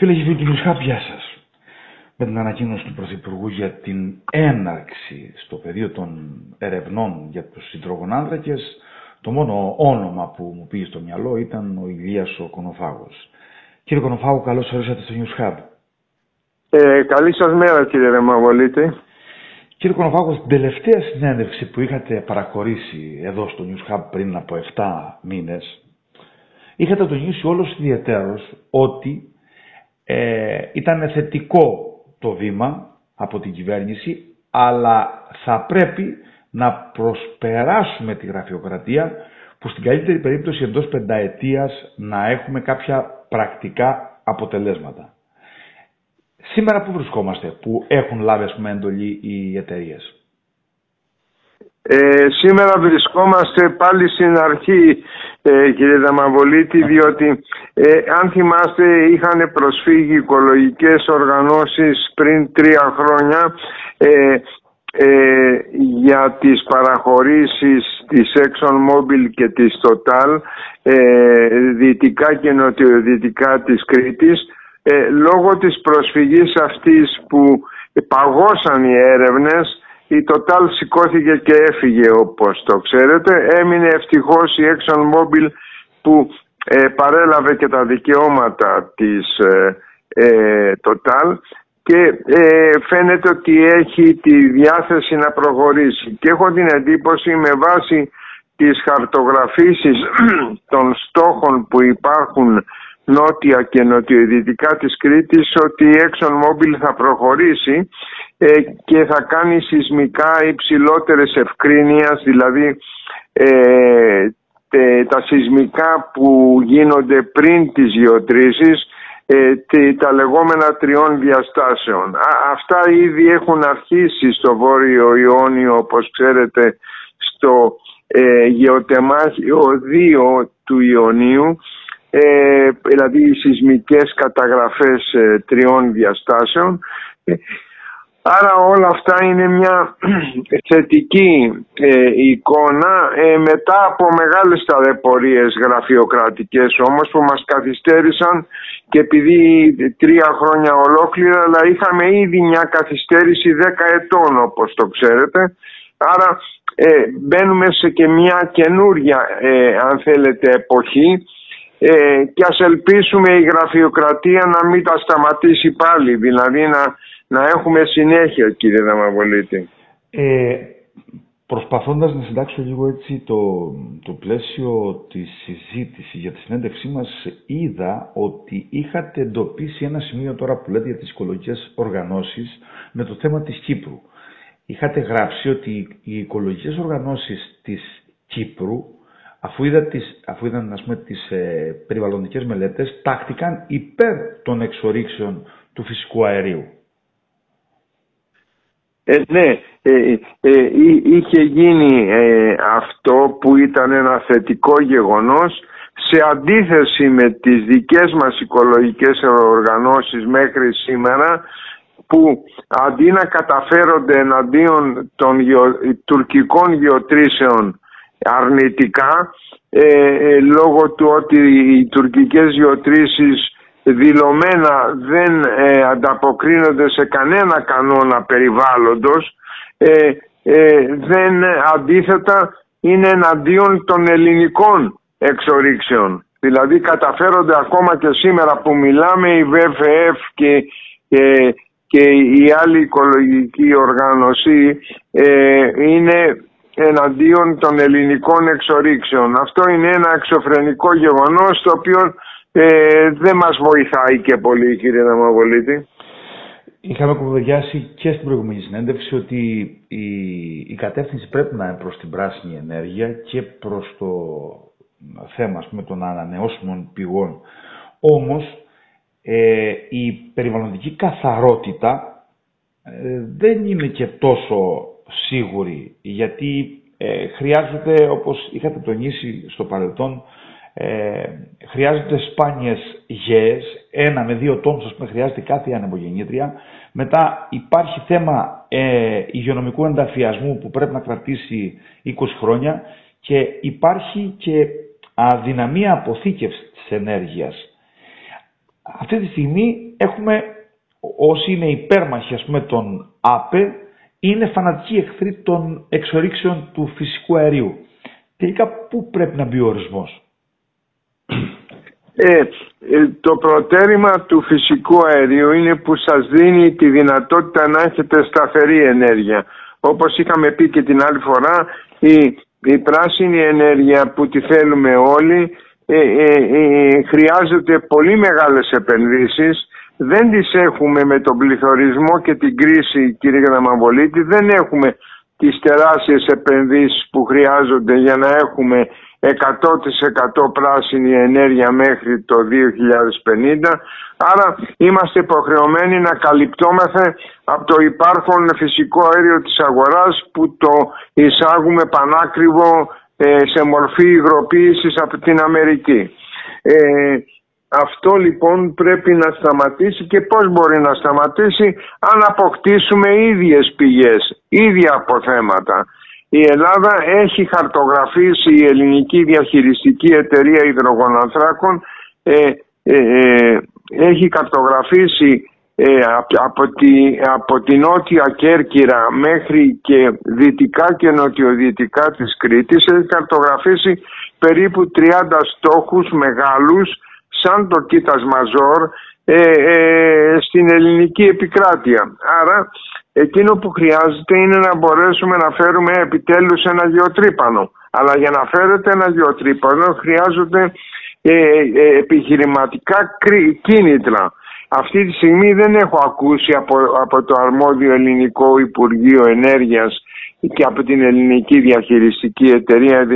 Φίλε και φίλοι του Νιουσχάπ, γεια σας. Με την ανακοίνωση του Πρωθυπουργού για την έναρξη στο πεδίο των ερευνών για τους συντρογονάνθρακες, το μόνο όνομα που μου πήγε στο μυαλό ήταν ο Ηλίας ο Κονοφάγος. Κύριε Κονοφάγο, καλώς ορίσατε στο News Ε, καλή σας μέρα κύριε Ρεμαβολίτη. Κύριε Κονοφάγο, στην τελευταία συνέντευξη που είχατε παραχωρήσει εδώ στο News πριν από 7 μήνες, είχατε τονίσει όλος ιδιαίτερος ότι ε, ήταν θετικό το βήμα από την κυβέρνηση, αλλά θα πρέπει να προσπεράσουμε τη γραφειοκρατία που στην καλύτερη περίπτωση εντός πενταετίας να έχουμε κάποια πρακτικά αποτελέσματα. Σήμερα που βρισκόμαστε, που έχουν λάβει ας πούμε εντολή οι εταιρείες; Ε, σήμερα βρισκόμαστε πάλι στην αρχή ε, κύριε Δαμαβολίτη διότι ε, αν θυμάστε είχαν προσφύγει οικολογικές οργανώσεις πριν τρία χρόνια ε, ε, για τις παραχωρήσεις της ExxonMobil και της Total ε, δυτικά και νοτιοδυτικά της Κρήτης λόγω της προσφυγής αυτής που παγώσαν οι έρευνες η Total σηκώθηκε και έφυγε όπως το ξέρετε. Έμεινε ευτυχώς η ExxonMobil που ε, παρέλαβε και τα δικαιώματα της ε, ε Total και ε, φαίνεται ότι έχει τη διάθεση να προχωρήσει. Και έχω την εντύπωση με βάση τις χαρτογραφήσεις των στόχων που υπάρχουν νότια και νοτιοδυτικά της Κρήτης ότι η ExxonMobil θα προχωρήσει ε, και θα κάνει σεισμικά υψηλότερες ευκρίνειας, δηλαδή ε, τα σεισμικά που γίνονται πριν τις γεωτρήσεις, ε, τα λεγόμενα τριών διαστάσεων. αυτά ήδη έχουν αρχίσει στο Βόρειο Ιόνιο, όπως ξέρετε, στο ε, γεωτεμάχιο 2 του Ιωνίου, ε, δηλαδή οι σεισμικές καταγραφές ε, τριών διαστάσεων Άρα όλα αυτά είναι μια θετική ε, εικόνα. Ε, μετά από μεγάλες ταλαιπωρίες γραφειοκρατικές όμως που μας καθυστέρησαν και επειδή τρία χρόνια ολόκληρα αλλά είχαμε ήδη μια καθυστέρηση δέκα ετών όπως το ξέρετε. Άρα ε, μπαίνουμε σε και μια καινούρια αν θέλετε εποχή. Και ας ελπίσουμε η γραφειοκρατία να μην τα σταματήσει πάλι δηλαδή να να έχουμε συνέχεια κύριε Δαμαβολίτη. Ε, προσπαθώντας να συντάξω λίγο έτσι το, το πλαίσιο της συζήτηση για τη συνέντευξή μας είδα ότι είχατε εντοπίσει ένα σημείο τώρα που λέτε για τις οικολογικές οργανώσεις με το θέμα της Κύπρου. Είχατε γράψει ότι οι οικολογικές οργανώσεις της Κύπρου αφού, είδα τις, αφού είδαν ας πούμε, τις ε, περιβαλλοντικές μελέτες τάχτηκαν υπέρ των εξορίξεων του φυσικού αερίου. Ε, ναι, ε, ε, είχε γίνει αυτό που ήταν ένα θετικό γεγονός σε αντίθεση με τις δικές μας οικολογικές οργανώσεις μέχρι σήμερα που αντί να καταφέρονται εναντίον των τουρκικών γεωτρήσεων αρνητικά λόγω του ότι οι τουρκικές γεωτρήσεις δηλωμένα δεν ε, ανταποκρίνονται σε κανένα κανόνα περιβάλλοντος ε, ε, δεν αντίθετα είναι εναντίον των ελληνικών εξορίξεων. Δηλαδή καταφέρονται ακόμα και σήμερα που μιλάμε η ΒΦΕΦ και, και, και η άλλη οικολογική οργάνωση είναι εναντίον των ελληνικών εξορίξεων. Αυτό είναι ένα εξωφρενικό γεγονός το οποίο ε, δεν μας βοηθάει και πολύ κύριε Ναμαβολίτη. Είχαμε κουβεντιάσει και στην προηγούμενη συνέντευξη ότι η, η κατεύθυνση πρέπει να είναι προς την πράσινη ενέργεια και προς το θέμα πούμε, των ανανεώσιμων πηγών. Όμως ε, η περιβαλλοντική καθαρότητα ε, δεν είναι και τόσο σίγουρη γιατί ε, χρειάζεται όπως είχατε τονίσει στο παρελθόν ε, χρειάζονται σπάνιες γέες, ένα με δύο τόνους ας πούμε χρειάζεται κάθε ανεμογεννήτρια. Μετά υπάρχει θέμα ε, υγειονομικού ενταφιασμού που πρέπει να κρατήσει 20 χρόνια και υπάρχει και αδυναμία αποθήκευσης της ενέργειας. Αυτή τη στιγμή έχουμε όσοι είναι υπέρμαχοι ας πούμε των ΑΠΕ είναι φανατικοί εχθροί των εξορίξεων του φυσικού αερίου. Τελικά πού πρέπει να μπει ο ορισμός; Ε, ε, το προτέρημα του φυσικού αερίου είναι που σας δίνει τη δυνατότητα να έχετε σταθερή ενέργεια. Όπως είχαμε πει και την άλλη φορά, η, η πράσινη ενέργεια που τη θέλουμε όλοι ε, ε, χρειάζεται πολύ μεγάλες επενδύσεις. Δεν τις έχουμε με τον πληθωρισμό και την κρίση κύριε Γραμμαβολίτη, δεν έχουμε τις τεράστιες επενδύσεις που χρειάζονται για να έχουμε 100% πράσινη ενέργεια μέχρι το 2050 άρα είμαστε υποχρεωμένοι να καλυπτόμαστε από το υπάρχον φυσικό αέριο της αγοράς που το εισάγουμε πανάκριβο ε, σε μορφή υγροποίησης από την Αμερική. Ε, αυτό λοιπόν πρέπει να σταματήσει και πώς μπορεί να σταματήσει; Αν αποκτήσουμε ίδιες πηγές, ίδια αποθέματα. Η Ελλάδα έχει χαρτογραφήσει η ελληνική διαχειριστική εταιρεία υδρογονανθράκων ε, ε, ε έχει καρτογραφήσει ε, από, τη, από τη νότια Κέρκυρα μέχρι και δυτικά και νοτιοδυτικά της Κρήτης έχει καρτογραφήσει περίπου 30 στόχους μεγάλους σαν το Κίτας Μαζόρ στην ελληνική επικράτεια. Άρα Εκείνο που χρειάζεται είναι να μπορέσουμε να φέρουμε επιτέλους ένα γεωτρύπανο. Αλλά για να φέρετε ένα γεωτρύπανο χρειάζονται ε, ε, επιχειρηματικά κίνητρα. Αυτή τη στιγμή δεν έχω ακούσει από, από το αρμόδιο ελληνικό Υπουργείο Ενέργειας και από την ελληνική διαχειριστική εταιρεία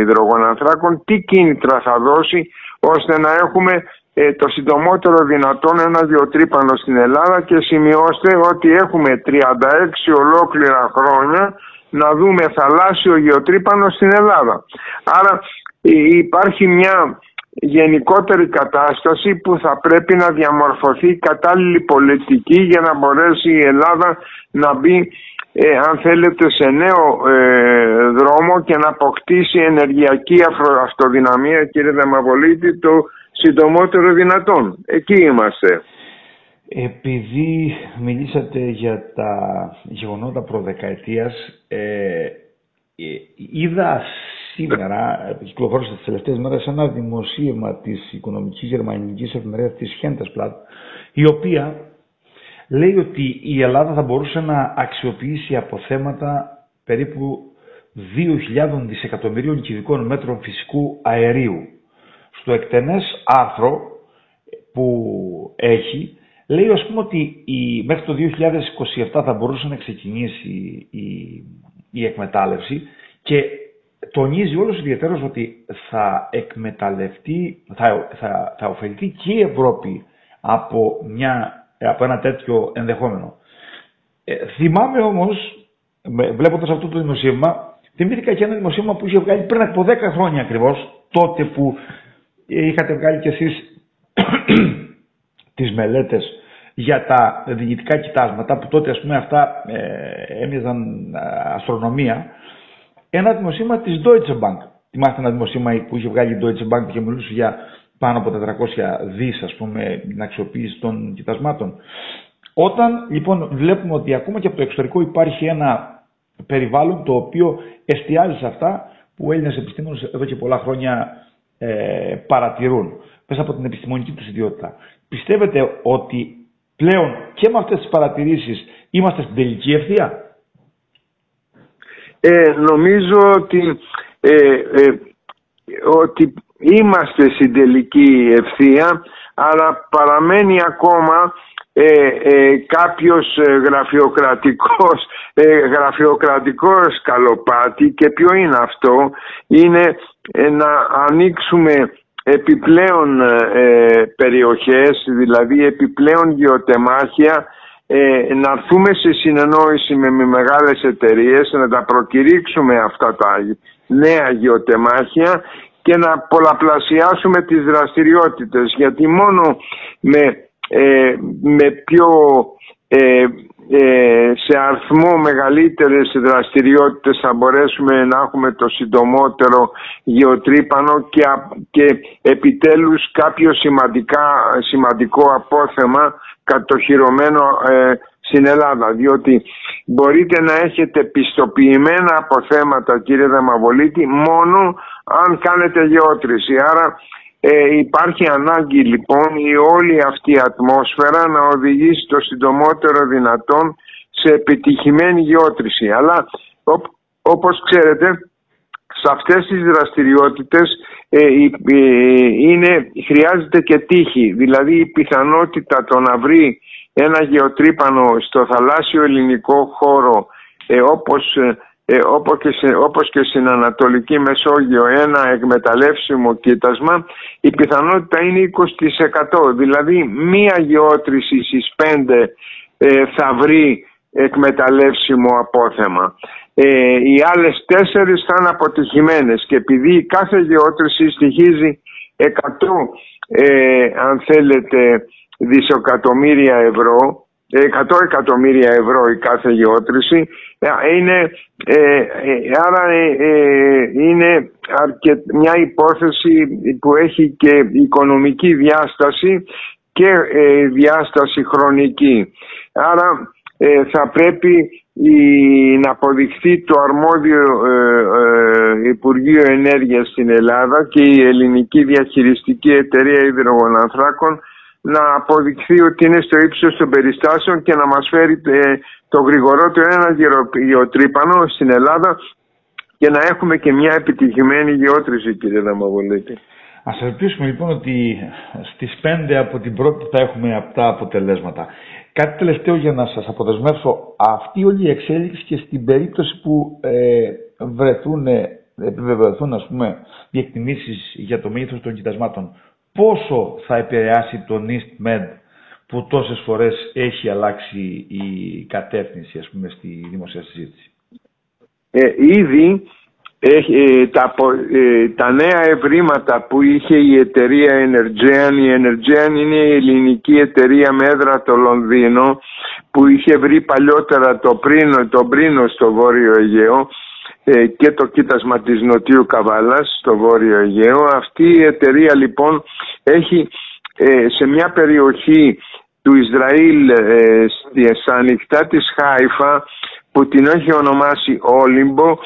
υδρογονανθράκων τι κίνητρα θα δώσει ώστε να έχουμε ε, το συντομότερο δυνατόν ένα γεωτρύπανο στην Ελλάδα και σημειώστε ότι έχουμε 36 ολόκληρα χρόνια να δούμε θαλάσσιο γεωτρύπανο στην Ελλάδα. Άρα υπάρχει μια γενικότερη κατάσταση που θα πρέπει να διαμορφωθεί κατάλληλη πολιτική για να μπορέσει η Ελλάδα να μπει ε, αν θέλετε σε νέο ε, δρόμο και να αποκτήσει ενεργειακή αυτοδυναμία κύριε Δεμαβολίτη το συντομότερο δυνατόν. Εκεί είμαστε. Επειδή μιλήσατε για τα γεγονότα προδεκαετίας, ε, ε είδα σήμερα, κυκλοφόρησε τις τελευταίες μέρες, ένα δημοσίευμα της οικονομικής γερμανικής εφημερίδας της Χέντεσπλατ, η οποία λέει ότι η Ελλάδα θα μπορούσε να αξιοποιήσει αποθέματα περίπου 2.000 δισεκατομμυρίων κυβικών μέτρων φυσικού αερίου. Στο εκτενές άρθρο που έχει, λέει ας πούμε ότι η, μέχρι το 2027 θα μπορούσε να ξεκινήσει η, η εκμετάλλευση και τονίζει όλος ιδιαίτερος ότι θα εκμεταλλευτεί, θα, θα, θα ωφεληθεί και η Ευρώπη από, μια, από ένα τέτοιο ενδεχόμενο. Ε, θυμάμαι όμως, βλέποντας αυτό το δημοσίευμα, θυμήθηκα και ένα δημοσίευμα που είχε βγάλει πριν από 10 χρόνια ακριβώς, τότε που είχατε βγάλει κι εσείς τις μελέτες για τα διοικητικά κοιτάσματα που τότε ας πούμε αυτά ε, έμοιαζαν ε, αστρονομία ένα δημοσίευμα της Deutsche Bank. Θυμάστε ένα δημοσίευμα που είχε βγάλει η Deutsche Bank και μιλούσε για πάνω από 400 δις ας πούμε την αξιοποίηση των κοιτασμάτων. Όταν λοιπόν βλέπουμε ότι ακόμα και από το εξωτερικό υπάρχει ένα περιβάλλον το οποίο εστιάζει σε αυτά που Έλληνες επιστήμονες εδώ και πολλά χρόνια ε, παρατηρούν μέσα από την επιστημονική τους ιδιότητα. Πιστεύετε ότι πλέον και με αυτές τις παρατηρήσεις είμαστε στην τελική ευθεία; Ε, νομίζω ότι, ε, ε, ότι είμαστε στην τελική ευθεία αλλά παραμένει ακόμα ε, ε, κάποιος ε, γραφειοκρατικός, ε, γραφειοκρατικός σκαλοπάτι και ποιο είναι αυτό; Είναι ε, να ανοίξουμε επιπλέον περιοχές δηλαδή επιπλέον γεωτεμάχια να έρθουμε σε συνεννόηση με, με μεγάλες εταιρείες να τα προκηρύξουμε αυτά τα νέα γεωτεμάχια και να πολλαπλασιάσουμε τις δραστηριότητες γιατί μόνο με ε, με πιο ε, ε, σε αριθμό μεγαλύτερες δραστηριότητες θα μπορέσουμε να έχουμε το συντομότερο γεωτρύπανο και, και επιτέλους κάποιο σημαντικά, σημαντικό απόθεμα κατοχυρωμένο ε, στην Ελλάδα διότι μπορείτε να έχετε πιστοποιημένα αποθέματα κύριε Δαμαβολίτη μόνο αν κάνετε γεώτρηση άρα ε, υπάρχει ανάγκη λοιπόν η όλη αυτή η ατμόσφαιρα να οδηγήσει το συντομότερο δυνατόν σε επιτυχημένη γεώτρηση. Αλλά όπως ξέρετε σε αυτές τις δραστηριότητες ε, είναι, χρειάζεται και τύχη. Δηλαδή η πιθανότητα το να βρει ένα γεωτρύπανο στο θαλάσσιο ελληνικό χώρο ε, όπως ε, όπως, και, όπως και στην Ανατολική Μεσόγειο ένα εκμεταλλεύσιμο κοίτασμα η πιθανότητα είναι 20% δηλαδή μία γεώτρηση στις 5 ε, θα βρει εκμεταλλεύσιμο απόθεμα ε, οι άλλες τέσσερις θα είναι αποτυχημένες και επειδή κάθε γεώτρηση στοιχίζει 100 ε, αν θέλετε δισεκατομμύρια ευρώ 100 εκατομμύρια ευρώ η κάθε γεώτρηση ε, είναι, ε, ε, άρα είναι μια υπόθεση που έχει και οικονομική διάσταση και διάσταση χρονική. Άρα θα πρέπει να αποδειχθεί το αρμόδιο Υπουργείο Ενέργειας στην Ελλάδα και η Ελληνική Διαχειριστική Εταιρεία Ιδρυγονανθράκων να αποδειχθεί ότι είναι στο ύψος των περιστάσεων και να μας φέρει ε, το γρηγορότερο ένα γεωτρύπανο στην Ελλάδα και να έχουμε και μια επιτυχημένη γεώτρηση κύριε Δαμαβολίτη. Ας ελπίσουμε λοιπόν ότι στις 5 από την πρώτη θα έχουμε αυτά αποτελέσματα. Κάτι τελευταίο για να σας αποδεσμεύσω. Αυτή όλη η εξέλιξη και στην περίπτωση που ε, βρεθούν, επιβεβαιωθούν ας πούμε διεκτιμήσεις για το μέγεθος των κοιτασμάτων πόσο θα επηρεάσει τον EastMed που τόσες φορές έχει αλλάξει η κατεύθυνση ας πούμε στη δημοσία συζήτηση; Ε, ήδη ε, τα, ε, τα νέα ευρήματα που είχε η εταιρεία Energean, η Energean είναι η ελληνική εταιρεία με έδρα το Λονδίνο που είχε βρει παλιότερα το πρίνο, το πρίνο στο Βόρειο Αιγαίο ε, και το κοίτασμα της Νοτιού Καβάλας στο Βόρειο Αιγαίο. Αυτή η εταιρεία λοιπόν έχει ε, σε μια περιοχή του Ισραήλ ε, στα ανοιχτά της Χάιφα που την έχει ονομάσει Όλυμπο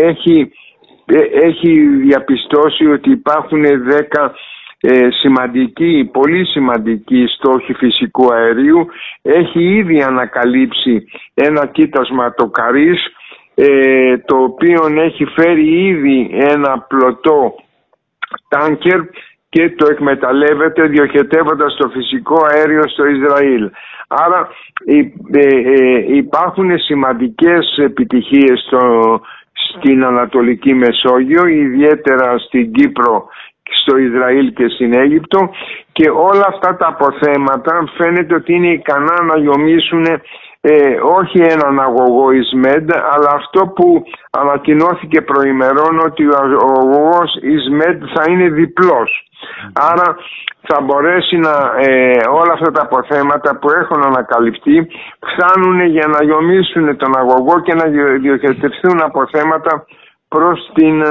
έχει, έχει διαπιστώσει ότι υπάρχουν 10 σημαντικοί, πολύ σημαντικοί στόχοι φυσικού αερίου. Έχει ήδη ανακαλύψει ένα κοίτασμα το Καρίς ε, το οποίο έχει φέρει ήδη ένα πλωτό τάνκερ και το εκμεταλλεύεται διοχετεύοντας το φυσικό αέριο στο Ισραήλ. Άρα ε, ε, υπάρχουν σημαντικές επιτυχίες στο, στην Ανατολική Μεσόγειο, ιδιαίτερα στην Κύπρο, στο Ισραήλ και στην Αίγυπτο και όλα αυτά τα αποθέματα φαίνεται ότι είναι ικανά να γιομίσουν ε, όχι έναν αγωγό Ισμέντ αλλά αυτό που ανακοινώθηκε προημερών ότι ο αγωγός Ισμέντ θα είναι διπλός. Άρα θα μπορέσει να ε, όλα αυτά τα αποθέματα που έχουν ανακαλυφθεί φτάνουν για να γιομίσουν τον αγωγό και να διοχετευθούν αποθέματα προς την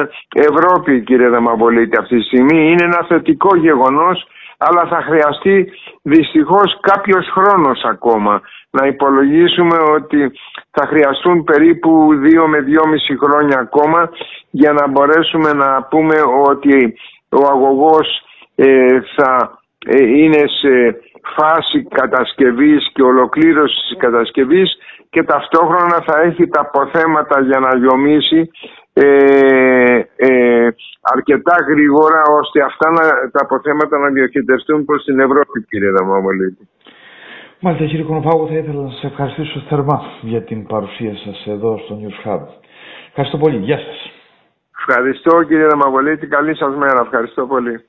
Ευρώπη κύριε Δαμαβολίτη αυτή τη στιγμή. Είναι ένα θετικό γεγονός αλλά θα χρειαστεί δυστυχώς κάποιος χρόνος ακόμα να υπολογίσουμε ότι θα χρειαστούν περίπου 2 με 2,5 χρόνια ακόμα για να μπορέσουμε να πούμε ότι ο αγωγός ε, θα ε, είναι σε φάση κατασκευής και ολοκλήρωσης της κατασκευής και ταυτόχρονα θα έχει τα αποθέματα για να διομήσει ε, ε, αρκετά γρήγορα ώστε αυτά να, τα αποθέματα να διοχετευτούν προς την Ευρώπη κύριε Δαμόμολίτη. Μάλιστα κύριε Κονοφάγου θα ήθελα να σας ευχαριστήσω θερμά για την παρουσία σας εδώ στο News Hub. Ευχαριστώ πολύ. Γεια σας. Ευχαριστώ κύριε Δαμαβολίτη. Καλή σας μέρα. Ευχαριστώ πολύ.